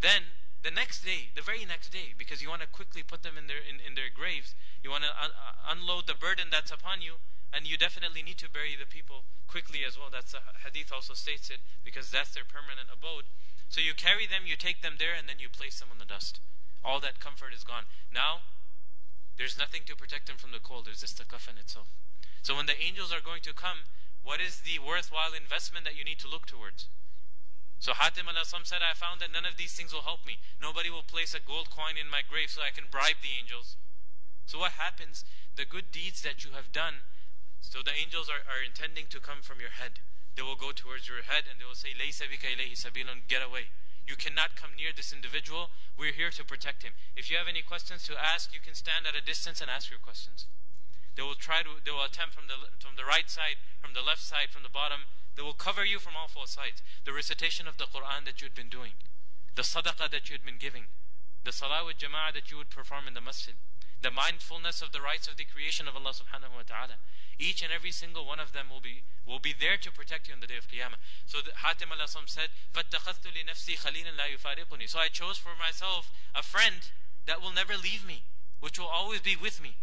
Then, the next day, the very next day, because you want to quickly put them in their, in, in their graves, you want to un- uh, unload the burden that's upon you, and you definitely need to bury the people quickly as well. That's the hadith also states it, because that's their permanent abode. So you carry them, you take them there, and then you place them on the dust. All that comfort is gone. Now, there's nothing to protect them from the cold. There's just the coffin itself. So when the angels are going to come, what is the worthwhile investment that you need to look towards? So Hatim al-Asam said, I found that none of these things will help me. Nobody will place a gold coin in my grave so I can bribe the angels. So what happens? The good deeds that you have done, so the angels are, are intending to come from your head. They will go towards your head and they will say, Laysa get away. You cannot come near this individual. We're here to protect him. If you have any questions to ask, you can stand at a distance and ask your questions. They will try to, they will attempt from the, from the right side, from the left side, from the bottom. They will cover you from all four sides. The recitation of the Quran that you had been doing, the sadaqah that you had been giving, the salah with jama'ah that you would perform in the masjid, the mindfulness of the rights of the creation of Allah subhanahu wa ta'ala. Each and every single one of them will be will be there to protect you on the day of Qiyamah. So the, Hatim al-Asam said, فَاتَّخَذْتُ لِنَفْسِي خَلِيلًا لَا يُفَارِقُنِي So I chose for myself a friend that will never leave me, which will always be with me.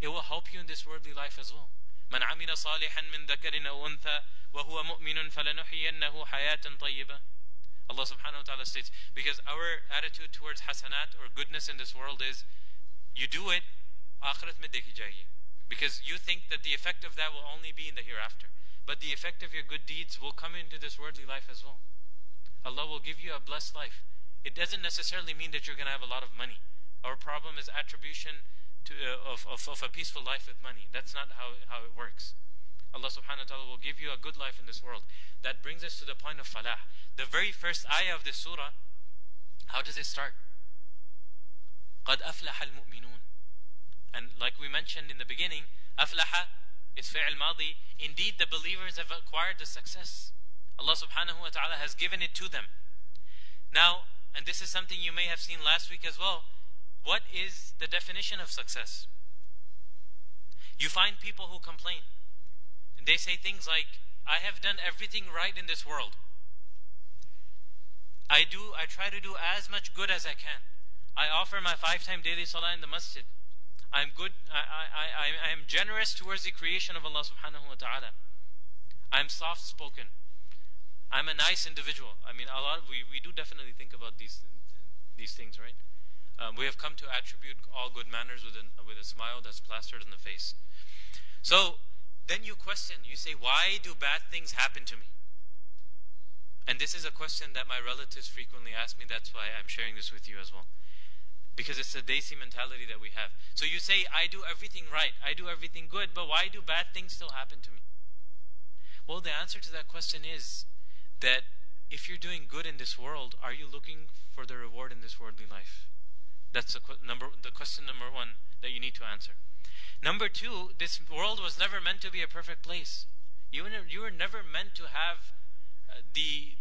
It will help you in this worldly life as well. من عمل صالحا من ذكر أو أنثى وهو مؤمن فلنحيينه حياة طيبة Allah subhanahu wa ta'ala states, because our attitude towards hasanat or goodness in this world is you do it, akhirat mein dekhi jayegi. Because you think that the effect of that will only be in the hereafter. But the effect of your good deeds will come into this worldly life as well. Allah will give you a blessed life. It doesn't necessarily mean that you're going to have a lot of money. Our problem is attribution to, uh, of, of, of a peaceful life with money. That's not how, how it works. Allah subhanahu wa ta'ala will give you a good life in this world. That brings us to the point of falah. The very first ayah of this surah, how does it start? قَدْ أَفْلَحَ الْمُؤْمِنُونَ And like we mentioned in the beginning, أفلح is fi'l madi. Indeed, the believers have acquired the success. Allah subhanahu wa ta'ala has given it to them. Now, and this is something you may have seen last week as well, what is the definition of success? You find people who complain. They say things like, I have done everything right in this world. I do, I try to do as much good as I can. I offer my five time daily salah in the masjid. I'm good, I, I, I, I am generous towards the creation of Allah subhanahu wa ta'ala. I'm soft spoken. I'm a nice individual. I mean, a lot, we, we do definitely think about these, these things, right? Um, we have come to attribute all good manners with, an, with a smile that's plastered in the face. So then you question, you say, why do bad things happen to me? And this is a question that my relatives frequently ask me. That's why I'm sharing this with you as well. Because it's a desi mentality that we have. So you say, I do everything right, I do everything good, but why do bad things still happen to me? Well, the answer to that question is that if you're doing good in this world, are you looking for the reward in this worldly life? That's the, number, the question number one that you need to answer. Number two, this world was never meant to be a perfect place. You were, you were never meant to have uh, the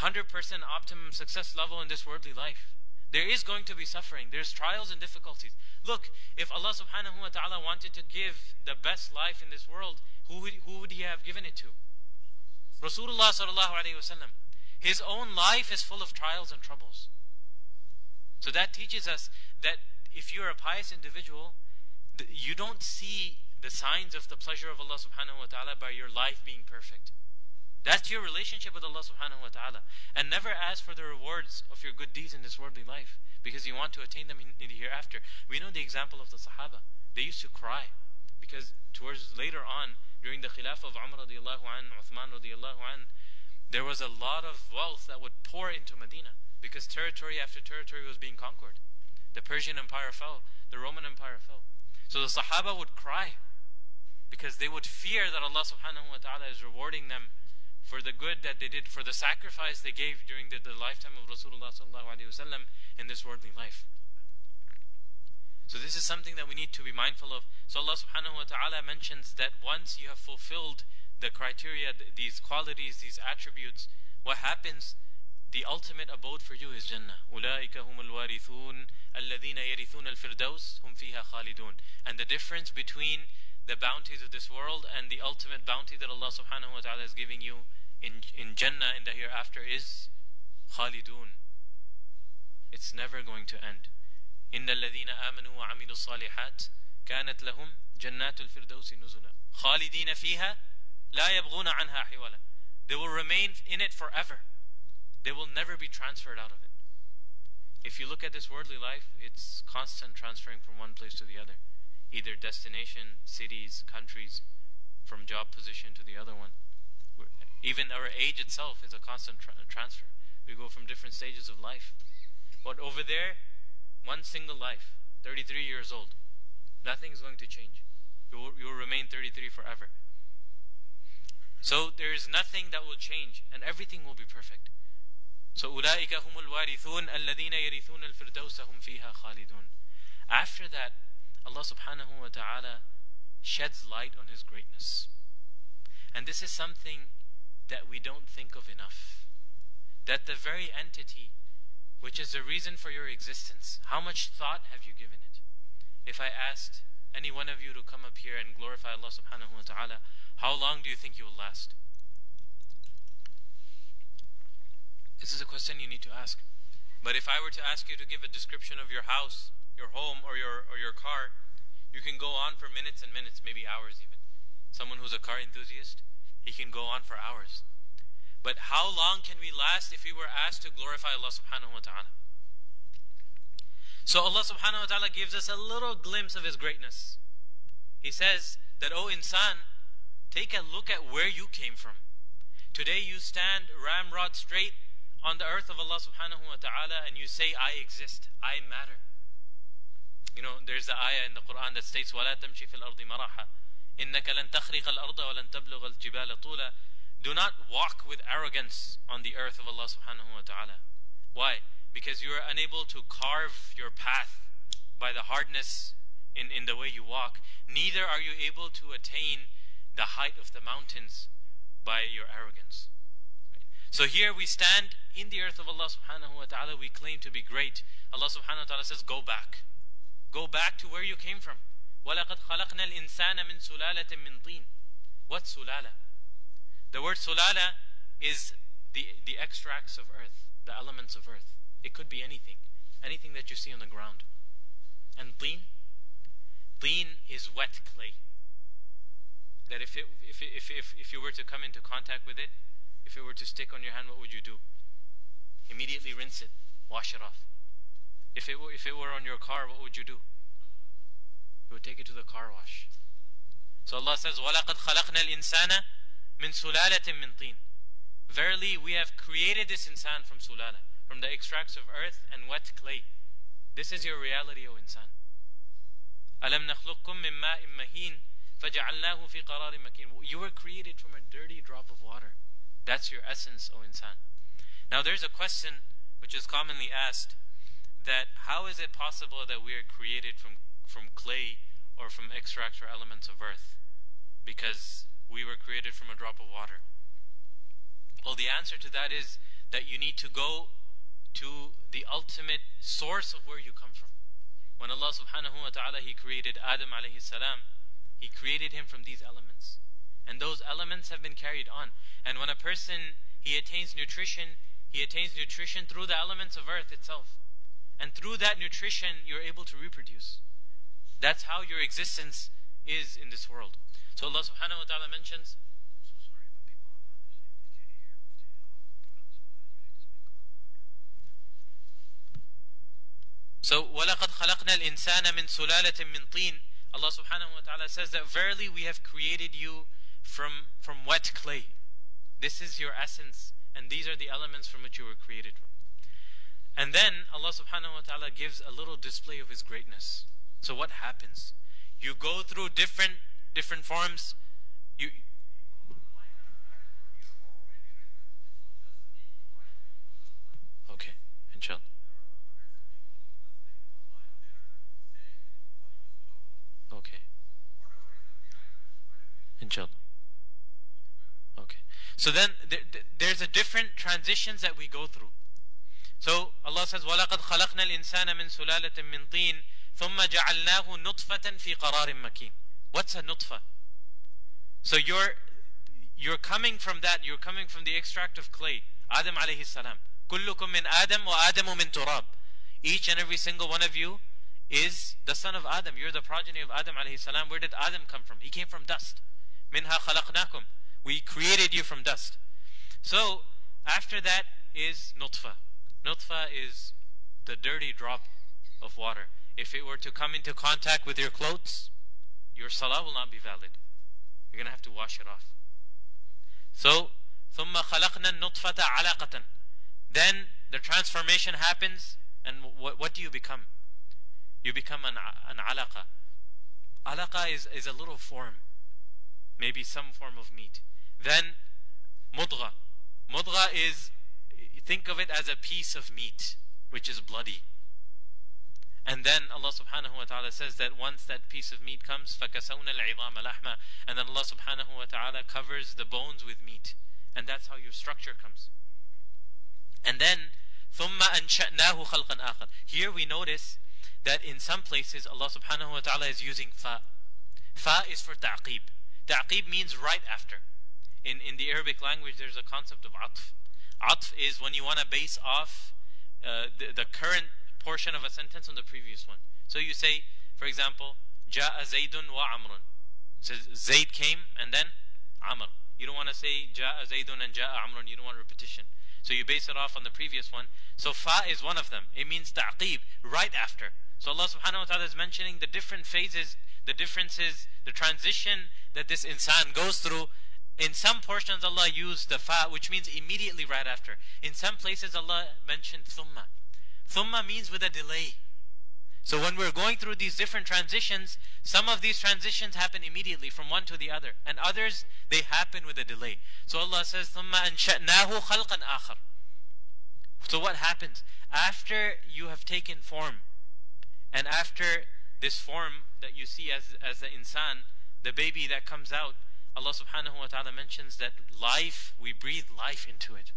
100% optimum success level in this worldly life. There is going to be suffering. There's trials and difficulties. Look, if Allah subhanahu wa ta'ala wanted to give the best life in this world, who would, who would He have given it to? Rasulullah sallallahu alayhi wasallam. His own life is full of trials and troubles. So that teaches us that if you're a pious individual, you don't see the signs of the pleasure of Allah subhanahu wa ta'ala by your life being perfect. That's your relationship with Allah subhanahu wa ta'ala. And never ask for the rewards of your good deeds in this worldly life because you want to attain them in, the hereafter. We know the example of the Sahaba. They used to cry because towards later on, during the Khilaf of Umar radiallahu an, Uthman radiallahu an, there was a lot of wealth that would pour into Medina because territory after territory was being conquered. The Persian Empire fell, the Roman Empire fell. So the Sahaba would cry because they would fear that Allah subhanahu wa ta'ala is rewarding them for the good that they did, for the sacrifice they gave during the, the lifetime of Rasulullah in this worldly life. So this is something that we need to be mindful of. So Allah subhanahu wa ta'ala mentions that once you have fulfilled the criteria, these qualities, these attributes, what happens? The ultimate abode for you is Jannah. أولئك هم الوارثون الذين يرثون الفردوس هم فيها خالدون. And the difference between the bounties of this world and the ultimate bounty that Allah subhanahu wa ta'ala is giving you in, in Jannah in the hereafter is khalidun. It's never going to end. إن الذين آمنوا وعملوا الصالحات كانت لهم جنات الفردوس نزلا خالدين فيها لا يبغون عنها حولا They will remain in it forever. They will never be transferred out of it. If you look at this worldly life, it's constant transferring from one place to the other. Either destination, cities, countries, from job position to the other one. Even our age itself is a constant tra- transfer. We go from different stages of life. But over there, one single life, 33 years old, nothing is going to change. You will, you will remain 33 forever. So there is nothing that will change, and everything will be perfect. So أولئك هم الوارثون الذين يرثون الفردوس هم فيها خالدون. After that, Allah subhanahu wa ta'ala sheds light on His greatness. And this is something that we don't think of enough. That the very entity which is the reason for your existence, how much thought have you given it? If I asked any one of you to come up here and glorify Allah subhanahu wa ta'ala, how long do you think you will last? This is a question you need to ask. But if I were to ask you to give a description of your house, your home, or your, or your car, you can go on for minutes and minutes, maybe hours even. Someone who's a car enthusiast, he can go on for hours. But how long can we last if we were asked to glorify Allah subhanahu wa ta'ala? So Allah subhanahu wa ta'ala gives us a little glimpse of His greatness. He says that, O insan, take a look at where you came from. Today you stand ramrod straight on the earth of Allah subhanahu wa ta'ala and you say, I exist, I matter. You know, there's the ayah in the Quran that states, وَلَا تَمْشِ فِي الْأَرْضِ مَرَحًا إِنَّكَ لَن تَخْرِقَ الْأَرْضَ وَلَن تَبْلُغَ الْجِبَالَ طُولًا Do not walk with arrogance on the earth of Allah subhanahu wa ta'ala. Why? Because you are unable to carve your path by the hardness in, in the way you walk. Neither are you able to attain the height of the mountains by your arrogance. So here we stand in the earth of Allah subhanahu wa ta'ala, we claim to be great. Allah subhanahu wa ta'ala says, Go back. Go back to where you came from. وَلَقَدْ خَلَقْنَا الْإِنسَانَ مِنْ سُلَالَةٍ مِنْ طِينٍ What sulala? The word sulala is the, the extracts of earth, the elements of earth. It could be anything, anything that you see on the ground. And teen? Teen is wet clay. That if, it, if, it, if, if, if you were to come into contact with it, if it were to stick on your hand, what would you do? Immediately rinse it, wash it off. If it were, if it were on your car, what would you do? You would take it to the car wash. So Allah says, وَلَقَدْ خَلَقْنَا الْإِنسَانَ مِنْ سُلَالَةٍ مِنْ طِينٍ Verily, we have created this insan from sulala, from the extracts of earth and wet clay. This is your reality, O insan. أَلَمْ نَخْلُقكُم مِّن مَّاءٍ مَّهِينٍ فَجَعَلْنَاهُ فِي قَرَارٍ مَكِينٍ You were created from a dirty drop of water. That's your essence, O insan. Now there's a question which is commonly asked that how is it possible that we are created from, from clay or from extracts or elements of earth? Because we were created from a drop of water. Well, the answer to that is that you need to go to the ultimate source of where you come from. When Allah subhanahu wa ta'ala He created Adam alayhi salam, He created him from these elements. And those elements have been carried on. And when a person he attains nutrition, he attains nutrition through the elements of earth itself. And through that nutrition, you're able to reproduce. That's how your existence is in this world. So Allah subhanahu wa ta'ala mentions. So, وَلَقَدْ خَلَقْنَا الْإِنسَانَ مِنْ سُلَالَةٍ مِنْ طِينٍ Allah subhanahu wa ta'ala says that verily we have created you from, from wet clay. This is your essence, and these are the elements from which you were created. And then Allah subhanahu wa ta'ala gives a little display of His greatness. So what happens? You go through different different forms. You Okay, inshallah. Okay. Inshallah. Okay. So then there, there's a different transitions that we go through. So Allah says, وَلَقَدْ خَلَقْنَا الْإِنسَانَ مِنْ سُلَالَةٍ مِنْ طِينٍ ثُمَّ جَعَلْنَاهُ نُطْفَةً فِي قَرَارٍ مَكِينٍ What's a nutfa? So you're you're coming from that, you're coming from the extract of clay, Adam alayhi salam. كُلُّكُم مِّنْ آدَمْ وَآدَمُ مِنْ تُرَابٍ Each and every single one of you is the son of Adam. You're the progeny of Adam alayhi salam. Where did Adam come from? He came from dust. مِنْهَا خَلَقْنَاكُمْ We created you from dust. So after that is nutfa. Nutfa is the dirty drop of water. If it were to come into contact with your clothes, your salah will not be valid. You're going to have to wash it off. So, ثُمَّ خَلَقْنَا النُّطْفَةَ عَلَقَةً Then the transformation happens, and what, what do you become? You become an, an alaqa. Alaqa is, is a little form, maybe some form of meat. Then mudgha. Mudgha is, think of it as a piece of meat, which is bloody. And then Allah subhanahu wa ta'ala says that once that piece of meat comes, فَكَسَوْنَا الْعِظَامَ لَحْمًا And then Allah subhanahu wa ta'ala covers the bones with meat. And that's how your structure comes. And then, ثُمَّ أَنْشَأْنَاهُ خَلْقًا آخر. Here we notice that in some places Allah subhanahu wa ta'ala is using fa. Fa is for ta'qib. Ta'qib means right after. In, in the Arabic language, there's a concept of atf. Atf is when you want to base off uh, the, the current portion of a sentence on the previous one. So you say, for example, Ja'a Zaydun wa Amrun. So Zayd came and then Amr. You don't want to say Ja'a Zaydun and Ja'a Amrun. You don't want repetition. So you base it off on the previous one. So fa is one of them. It means ta'qib, right after. So Allah subhanahu wa ta'ala is mentioning the different phases, the differences, the transition that this insan goes through in some portions, Allah used the fa, which means immediately right after. In some places, Allah mentioned thumma. Thumma means with a delay. So when we're going through these different transitions, some of these transitions happen immediately from one to the other, and others they happen with a delay. So Allah says, ثُمَّ أَنشَأْنَاهُ خَلْقًا آخَرَ So what happens? After you have taken form, and after this form that you see as, as the insan, the baby that comes out, Allah subhanahu wa ta'ala mentions that life, we breathe life into it.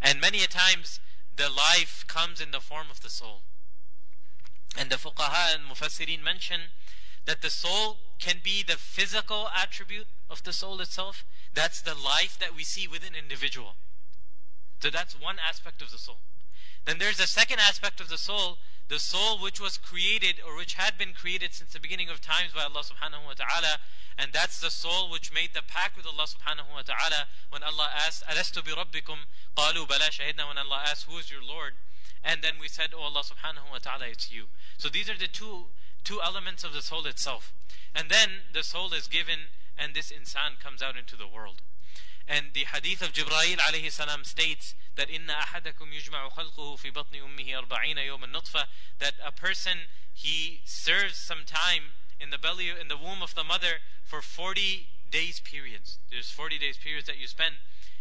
And many a times, the life comes in the form of the soul. And the fuqaha and mufassirin mention that the soul can be the physical attribute of the soul itself. That's the life that we see within individual. So that's one aspect of the soul. Then there's a second aspect of the soul, the soul which was created or which had been created since the beginning of times by Allah subhanahu wa ta'ala. And that's the soul which made the pact with Allah subhanahu wa ta'ala when Allah asked, Alastu bi rabbikum? Qalu bala shahidna when Allah asked, Who is your Lord? And then we said, Oh Allah subhanahu wa ta'ala, it's you. So these are the two two elements of the soul itself. And then the soul is given and this insan comes out into the world. And the hadith of Jibreel alayhi salam states that inna ahadakum yujma'u khalquhu fi batni ummihi arba'ina yawman nutfa that a person he serves some time in the belly in the womb of the mother for 40 days periods. There's 40 days periods that you spend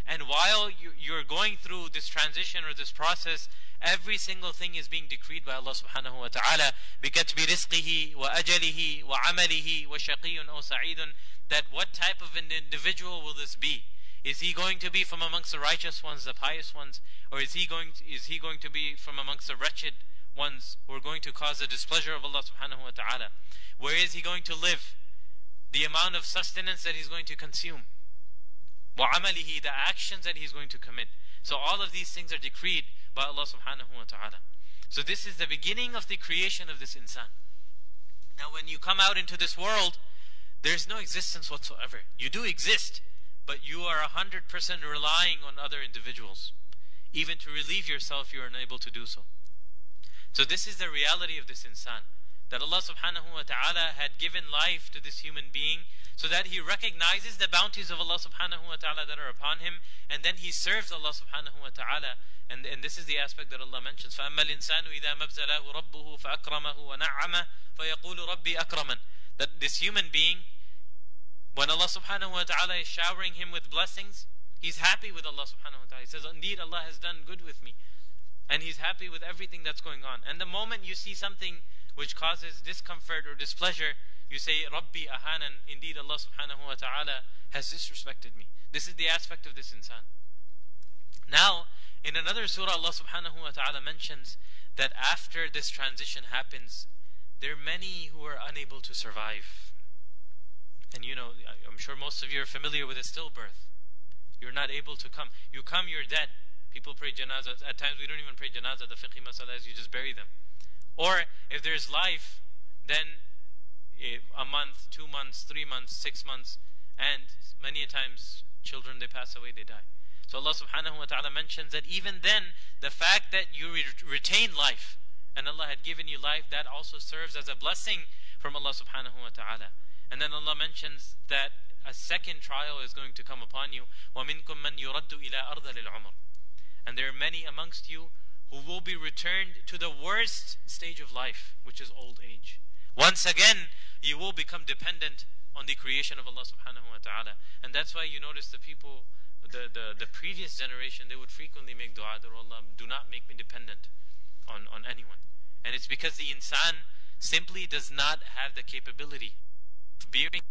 and while you, are going through this transition or this process Every single thing is being decreed by Allah subhanahu wa ta'ala بِكَتْبِ رِزْقِهِ وَأَجَلِهِ وَعَمَلِهِ وَشَقِيٌّ أَوْ سَعِيدٌ That what type of an individual will this be? Is he going to be from amongst the righteous ones, the pious ones? Or is he going to, is he going to be from amongst the wretched ones who are going to cause the displeasure of Allah subhanahu wa ta'ala? Where is he going to live? The amount of sustenance that he's going to consume. وَعَمَلِهِ The actions that he's going to commit. So all of these things are decreed by Allah subhanahu wa ta'ala. So this is the beginning of the creation of this insan. Now when you come out into this world, there's no existence whatsoever. You do exist, but you are 100% relying on other individuals. Even to relieve yourself, you are unable to do so. So this is the reality of this insan. That Allah subhanahu wa ta'ala had given life to this human being so that he recognizes the bounties of Allah subhanahu wa ta'ala that are upon him and then he serves Allah subhanahu wa ta'ala and, and this is the aspect that Allah mentions فَأَمَّا الْإِنسَانُ إِذَا مَبْتَلَاهُ رَبُّهُ فَأَكْرَمَهُ وَنَعَّمَهُ فَيَقُولُ رَبِّي أَكْرَمًا That this human being, when Allah subhanahu wa ta'ala is showering him with blessings, he's happy with Allah subhanahu wa ta'ala. He says, indeed Allah has done good with me. And he's happy with everything that's going on. And the moment you see something which causes discomfort or displeasure, you say, Rabbi ahanan, indeed Allah subhanahu wa ta'ala has disrespected me. This is the aspect of this insan. Now, in another surah, Allah subhanahu wa ta'ala mentions that after this transition happens, there are many who are unable to survive. And you know, I'm sure most of you are familiar with a stillbirth. You're not able to come. You come, you're dead. People pray janazah. At times we don't even pray janazah. The fiqh masala is you just bury them. Or if there's life, then a month, two months, three months, six months, and many a times children they pass away, they die. So Allah subhanahu wa ta'ala mentions that even then, the fact that you re- retain life, and Allah had given you life, that also serves as a blessing from Allah subhanahu wa ta'ala. And then Allah mentions that a second trial is going to come upon you. وَمِنْكُم مَّن يُرَدُّ إِلَىٰ أَرْضَ لِلْعُمْرِ And there are many amongst you who will be returned to the worst stage of life, which is old age. Once again, you will become dependent on the creation of Allah subhanahu wa ta'ala. And that's why you notice the people the, the, the previous generation, they would frequently make dua that Allah, do not make me dependent on, on anyone. And it's because the insan simply does not have the capability viewing